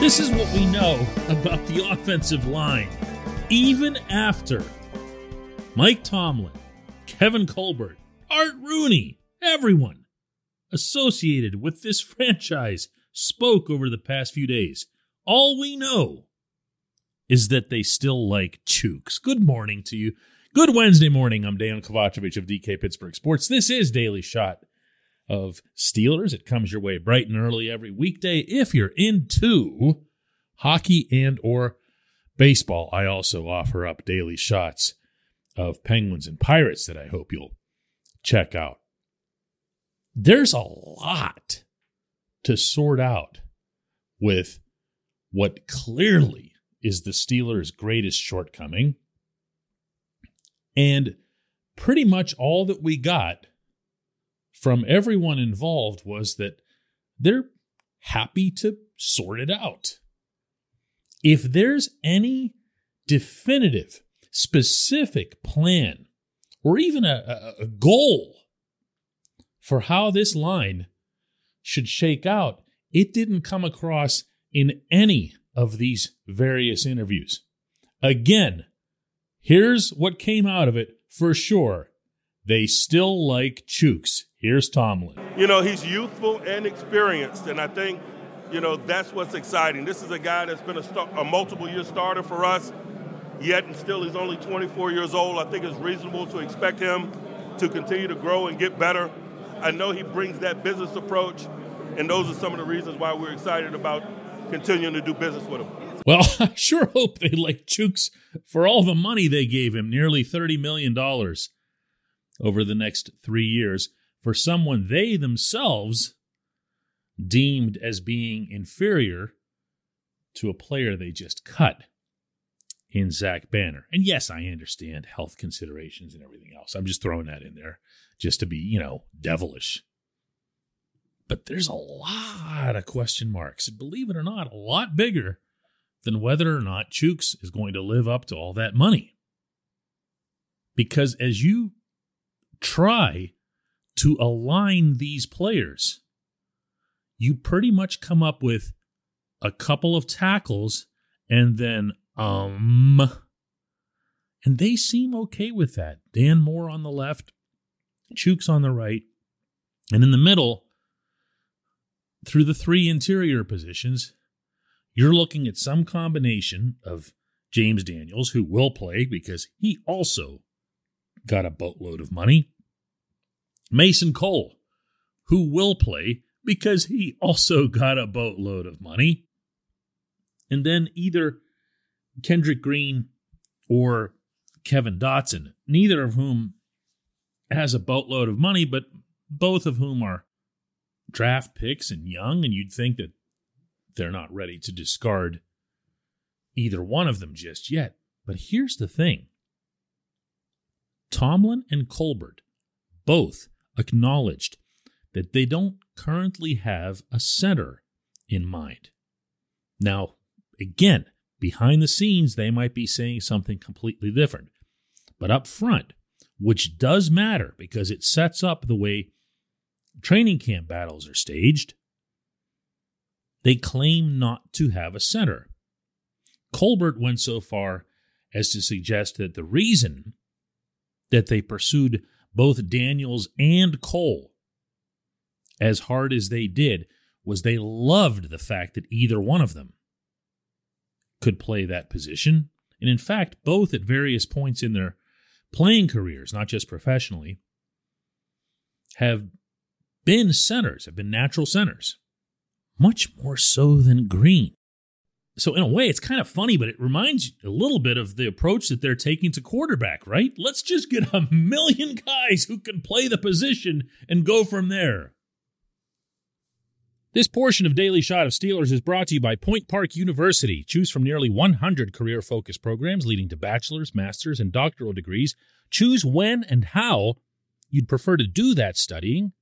This is what we know about the offensive line. Even after Mike Tomlin, Kevin Colbert, Art Rooney, everyone associated with this franchise spoke over the past few days, all we know is that they still like Chuks. Good morning to you. Good Wednesday morning. I'm Dejan Kovacevic of DK Pittsburgh Sports. This is Daily Shot of Steelers. It comes your way bright and early every weekday if you're into hockey and or baseball. I also offer up daily shots of Penguins and Pirates that I hope you'll check out. There's a lot to sort out with what clearly is the Steelers' greatest shortcoming. And pretty much all that we got from everyone involved was that they're happy to sort it out. If there's any definitive, specific plan or even a, a, goal for how this line should shake out, it didn't come across in any of these various interviews. Again, here's what came out of it for sure. They still like Chuks. Here's Tomlin. You know, he's youthful and experienced, and I think, you know, that's what's exciting. This is a guy that's been a, star- a multiple year starter for us, yet and still he's only 24 years old. I think it's reasonable to expect him to continue to grow and get better. I know he brings that business approach, and those are some of the reasons why we're excited about continuing to do business with him. Well, I sure hope they like Chuks for all the money they gave him, nearly $30 million over the next three years, for someone they themselves deemed as being inferior to a player they just cut in Zach Banner. And yes, I understand health considerations and everything else. I'm just throwing that in there just to be, you know, devilish. But there's a lot of question marks. Believe it or not, a lot bigger than whether or not Chuks is going to live up to all that money. Because as you try to align these players, you pretty much come up with a couple of tackles and then, um, and they seem okay with that. Dan Moore on the left, Chuks on the right, and in the middle, through the three interior positions, you're looking at some combination of James Daniels, who will play because he also got a boatload of money, Mason Cole, who will play because he also got a boatload of money, and then either Kendrick Green or Kevin Dotson, neither of whom has a boatload of money, but both of whom are draft picks and young, and you'd think that they're not ready to discard either one of them just yet. But here's the thing Tomlin and Colbert both acknowledged that they don't currently have a center in mind. Now, again, behind the scenes, they might be saying something completely different. But up front, which does matter because it sets up the way training camp battles are staged, they claim not to have a center. Colbert went so far as to suggest that the reason that they pursued both Daniels and Cole as hard as they did was they loved the fact that either one of them could play that position. And in fact, both at various points in their playing careers, not just professionally, have been centers, have been natural centers, much more so than Green. So, in a way, it's kind of funny, but it reminds you a little bit of the approach that they're taking to quarterback, right? Let's just get a million guys who can play the position and go from there. This portion of Daily Shot of Steelers is brought to you by Point Park University. Choose from nearly 100 career focused programs leading to bachelor's, master's, and doctoral degrees. Choose when and how you'd prefer to do that studying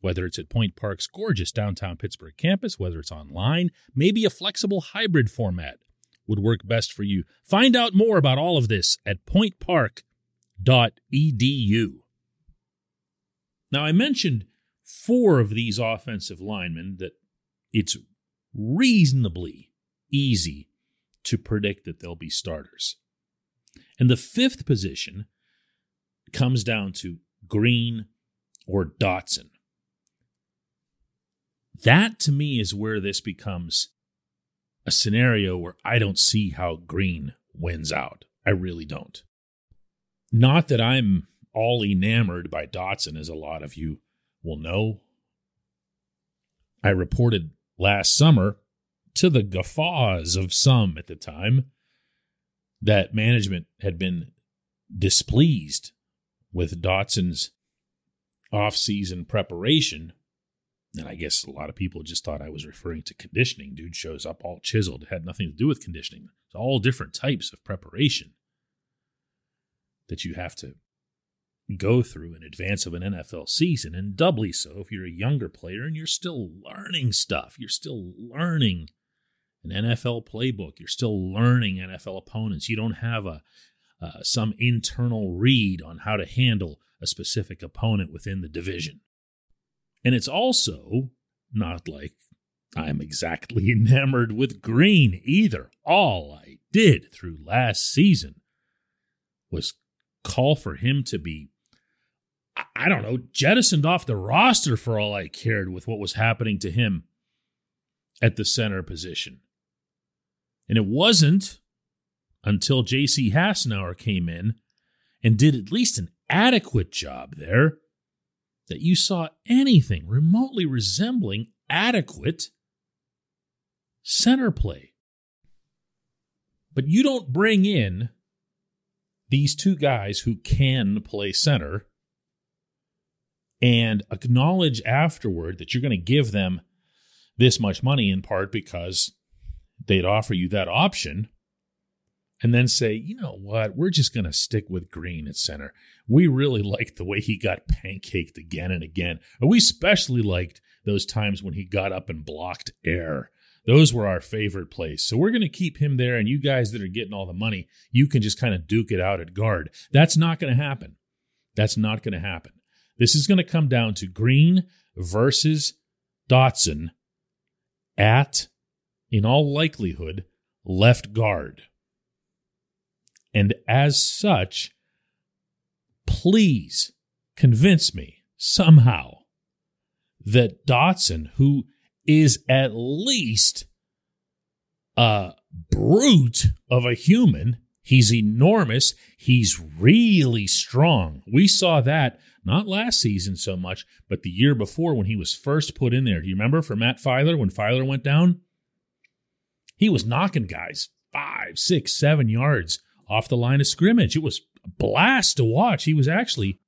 whether it's at Point Park's gorgeous downtown Pittsburgh campus, whether it's online, maybe a flexible hybrid format would work best for you. Find out more about all of this at pointpark.edu. Now, I mentioned four of these offensive linemen that it's reasonably easy to predict that they'll be starters. And the fifth position comes down to Green or Dotson. That to me is where this becomes a scenario where I don't see how Green wins out. I really don't. Not that I'm all enamored by Dotson, as a lot of you will know. I reported last summer to the guffaws of some at the time that management had been displeased with Dotson's off-season preparation. And I guess a lot of people just thought I was referring to conditioning. Dude shows up all chiseled. It had nothing to do with conditioning. It's all different types of preparation that you have to go through in advance of an NFL season, and doubly so if you're a younger player and you're still learning stuff. You're still learning an NFL playbook. You're still learning NFL opponents. You don't have a uh, some internal read on how to handle a specific opponent within the division. And it's also not like I'm exactly enamored with Green either. All I did through last season was call for him to be, I don't know, jettisoned off the roster for all I cared with what was happening to him at the center position. And it wasn't until J.C. Hassenauer came in and did at least an adequate job there that you saw anything remotely resembling adequate center play. But you don't bring in these two guys who can play center and acknowledge afterward that you're going to give them this much money in part because they'd offer you that option and then say, you know what, we're just going to stick with Green at center. We really liked the way he got pancaked again and again. We especially liked those times when he got up and blocked air. Those were our favorite plays. So we're going to keep him there. And you guys that are getting all the money, you can just kind of duke it out at guard. That's not going to happen. That's not going to happen. This is going to come down to Green versus Dotson at in all likelihood, left guard. And as such, please convince me somehow that Dotson, who is at least a brute of a human, he's enormous, he's really strong. We saw that not last season so much, but the year before when he was first put in there. Do you remember for Matt Feiler when Feiler went down? He was knocking guys five, six, seven yards off the line of scrimmage. It was a blast to watch. He was actually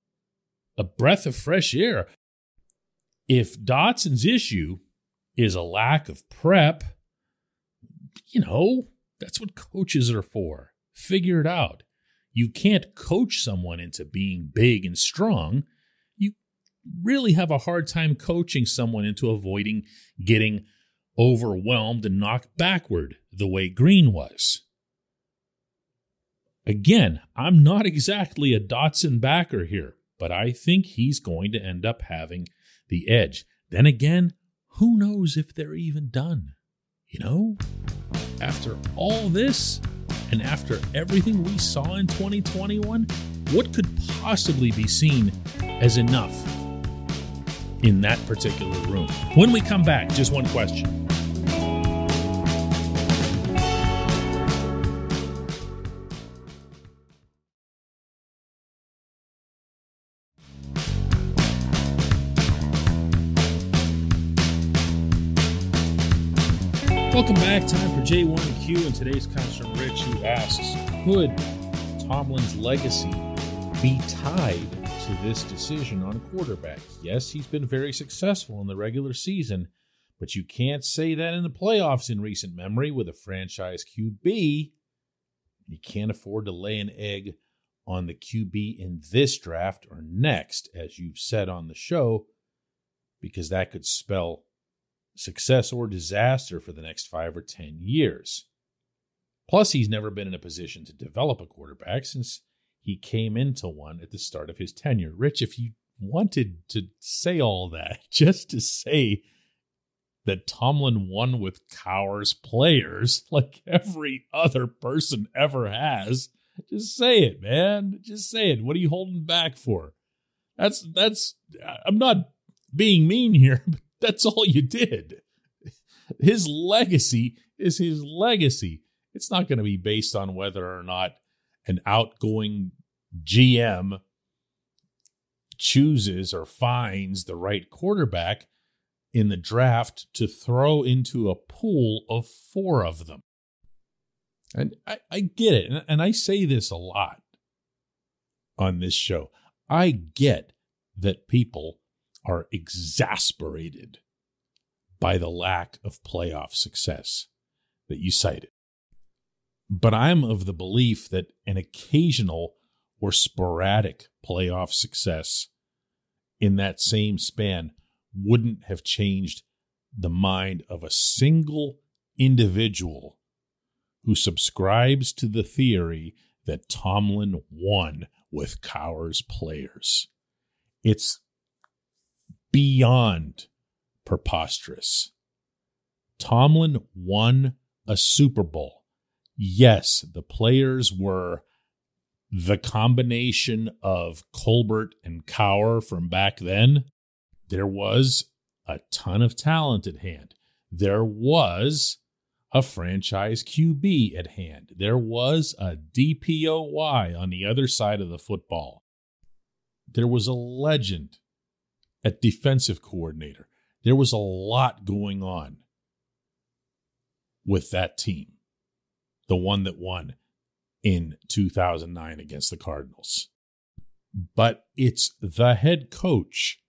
a breath of fresh air. If Dotson's issue is a lack of prep, you know, that's what coaches are for. Figure it out. You can't coach someone into being big and strong. You really have a hard time coaching someone into avoiding getting overwhelmed and knocked backward the way Green was. Again, I'm not exactly a Dotson backer here, but I think he's going to end up having the edge. Then again, who knows if they're even done? You know, after all this and after everything we saw in 2021, what could possibly be seen as enough in that particular room? When we come back, just one question. Back. Time for J1Q, and today's comes from Rich, who asks Could Tomlin's legacy be tied to this decision on quarterback? Yes, he's been very successful in the regular season, but you can't say that in the playoffs in recent memory with a franchise QB. You can't afford to lay an egg on the QB in this draft or next, as you've said on the show, because that could spell success or disaster for the next five or 10 years. Plus, he's never been in a position to develop a quarterback since he came into one at the start of his tenure. Rich, if you wanted to say all that, just to say that Tomlin won with Cowher's players like every other person ever has. Just say it, man. Just say it. What are you holding back for? That's that's I'm not being mean here, but that's all you did. His legacy is his legacy. It's not going to be based on whether or not an outgoing GM chooses or finds the right quarterback in the draft to throw into a pool of four of them. And I, I get it. And I say this a lot on this show. I get that people are exasperated by the lack of playoff success that you cited. But I'm of the belief that an occasional or sporadic playoff success in that same span wouldn't have changed the mind of a single individual who subscribes to the theory that Tomlin won with Cowher's players. It's beyond preposterous. Tomlin won a Super Bowl. Yes, the players were the combination of Colbert and Cowher from back then. There was a ton of talent at hand. There was a franchise QB at hand. There was a DPOY on the other side of the football. There was a legend at defensive coordinator. There was a lot going on with that team, the one that won in 2009 against the Cardinals. But it's the head coach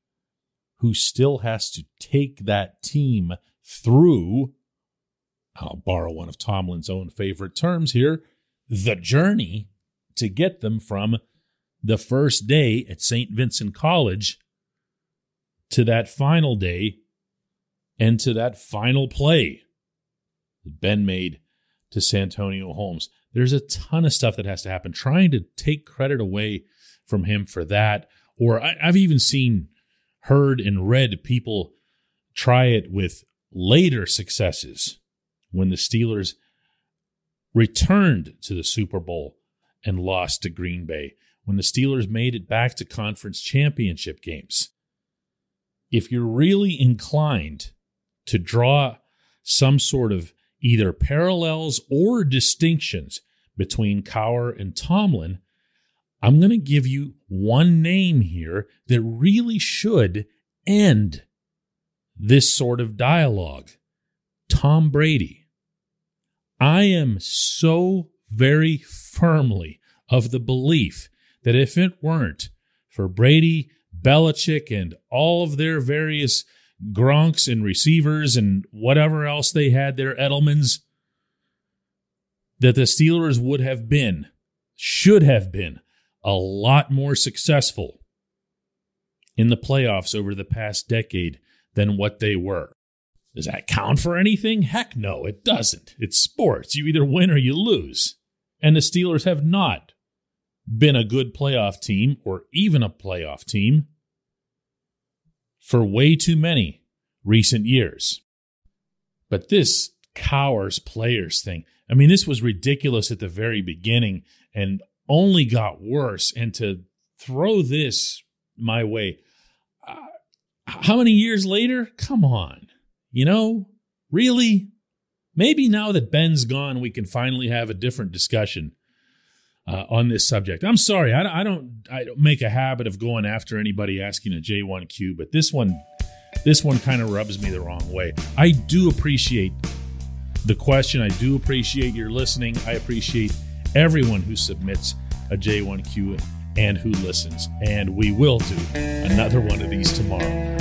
who still has to take that team through, I'll borrow one of Tomlin's own favorite terms here, the journey to get them from the first day at St. Vincent College to that final day and to that final play that Ben made to Santonio Holmes. There's a ton of stuff that has to happen. Trying to take credit away from him for that, or I, I've even seen, heard, and read people try it with later successes when the Steelers returned to the Super Bowl and lost to Green Bay, when the Steelers made it back to conference championship games. If you're really inclined to draw some sort of either parallels or distinctions between Cowher and Tomlin, I'm going to give you one name here that really should end this sort of dialogue Tom Brady. I am so very firmly of the belief that if it weren't for Brady, Belichick, and all of their various Gronks and receivers and whatever else they had there, Edelmans, that the Steelers would have been, should have been, a lot more successful in the playoffs over the past decade than what they were. Does that count for anything? Heck no, it doesn't. It's sports. You either win or you lose. And the Steelers have not been a good playoff team or even a playoff team for way too many recent years. But this Cowher's players thing, I mean, this was ridiculous at the very beginning and only got worse. And to throw this my way, uh, how many years later? Come on. You know, really? Maybe now that Ben's gone, we can finally have a different discussion uh, on this subject. I'm sorry, I, I, don't I don't make a habit of going after anybody asking a J1Q, but this one this one kind of rubs me the wrong way. I do appreciate the question. I do appreciate your listening. I appreciate everyone who submits a J1Q and who listens. And we will do another one of these tomorrow.